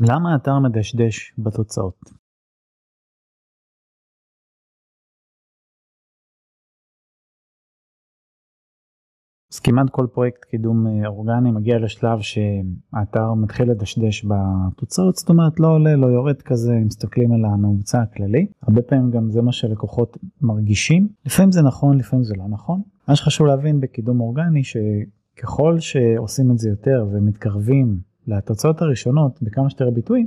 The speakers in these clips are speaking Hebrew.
למה האתר מדשדש בתוצאות? אז כמעט כל פרויקט קידום אה, אורגני מגיע לשלב שהאתר מתחיל לדשדש בתוצאות, זאת אומרת לא עולה, לא יורד כזה, מסתכלים על הממוצע הכללי. הרבה פעמים גם זה מה שלקוחות מרגישים, לפעמים זה נכון, לפעמים זה לא נכון. מה שחשוב להבין בקידום אורגני שככל שעושים את זה יותר ומתקרבים לתוצאות הראשונות בכמה שיותר ביטויים,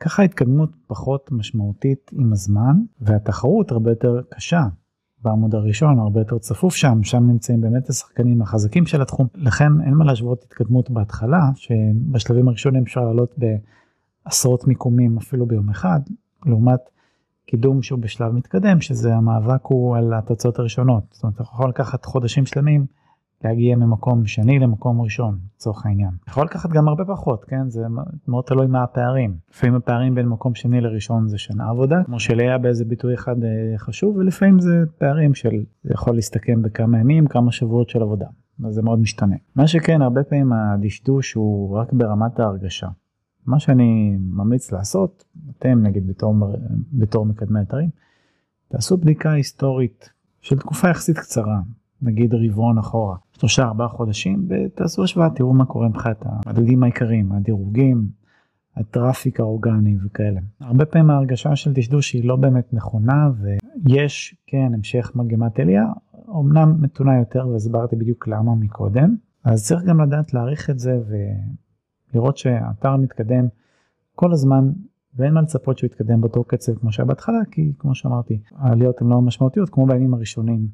ככה התקדמות פחות משמעותית עם הזמן והתחרות הרבה יותר קשה. בעמוד הראשון הרבה יותר צפוף שם שם נמצאים באמת השחקנים החזקים של התחום לכן אין מה להשוות התקדמות בהתחלה שבשלבים הראשונים אפשר לעלות בעשרות מיקומים אפילו ביום אחד לעומת קידום שהוא בשלב מתקדם שזה המאבק הוא על התוצאות הראשונות זאת אומרת אתה יכול לקחת חודשים שלמים להגיע ממקום שני למקום ראשון לצורך העניין. יכול לקחת גם הרבה פחות כן זה מאוד תלוי מה הפערים. לפעמים הפערים בין מקום שני לראשון זה שנה עבודה כמו שלהיה באיזה ביטוי אחד אה, חשוב ולפעמים זה פערים של זה יכול להסתכם בכמה ימים כמה שבועות של עבודה. אז זה מאוד משתנה. מה שכן הרבה פעמים הדשדוש הוא רק ברמת ההרגשה. מה שאני ממליץ לעשות אתם נגיד בתור, בתור מקדמי אתרים תעשו בדיקה היסטורית של תקופה יחסית קצרה נגיד רבעון אחורה, שלושה ארבעה חודשים, ותעשו השוואה, תראו מה קורה מבחינת המדדים העיקריים, הדירוגים, הטראפיק האורגני וכאלה. הרבה פעמים ההרגשה של דשדוש היא לא באמת נכונה ויש כן המשך מגמת עלייה, אמנם מתונה יותר והסברתי בדיוק למה מקודם, אז צריך גם לדעת להעריך את זה ולראות שהאתר מתקדם כל הזמן ואין מה לצפות שהוא יתקדם באותו קצב כמו שהיה בהתחלה כי כמו שאמרתי העליות הן לא משמעותיות כמו בימים הראשונים.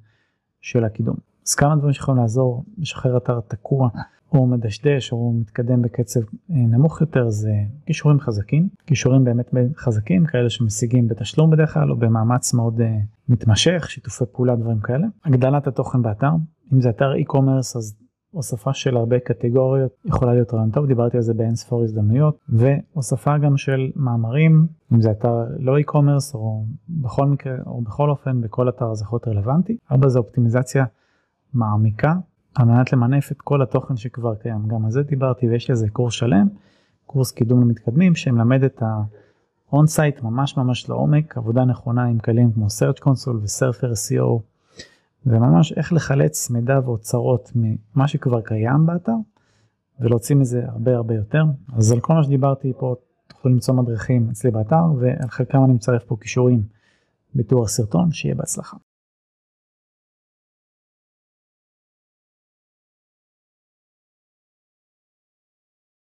של הקידום. אז כמה דברים שיכולים לעזור לשחרר אתר תקוע או מדשדש או מתקדם בקצב אה, נמוך יותר זה קישורים חזקים, קישורים באמת חזקים כאלה שמשיגים בתשלום בדרך כלל או במאמץ מאוד uh, מתמשך, שיתופי פעולה דברים כאלה. הגדלת התוכן באתר, אם זה אתר e-commerce אז הוספה של הרבה קטגוריות יכולה להיות רעיון טוב, דיברתי על זה באין ספור הזדמנויות, והוספה גם של מאמרים, אם זה אתר לא e-commerce או בכל מקרה, או בכל אופן בכל אתר זה יכול להיות רלוונטי. ארבע זה אופטימיזציה מעמיקה, על מנת למנף את כל התוכן שכבר קיים, גם על זה דיברתי ויש לזה קורס שלם, קורס קידום למתקדמים שמלמד את ה-on-site ממש ממש לעומק, עבודה נכונה עם כלים כמו search console ו-surfer SEO. וממש איך לחלץ מידע ואוצרות ממה שכבר קיים באתר ולהוציא מזה הרבה הרבה יותר. אז על כל מה שדיברתי פה תוכלו למצוא מדריכים אצלי באתר ועל חלקם אני מצרף פה קישורים בתיאור הסרטון, שיהיה בהצלחה.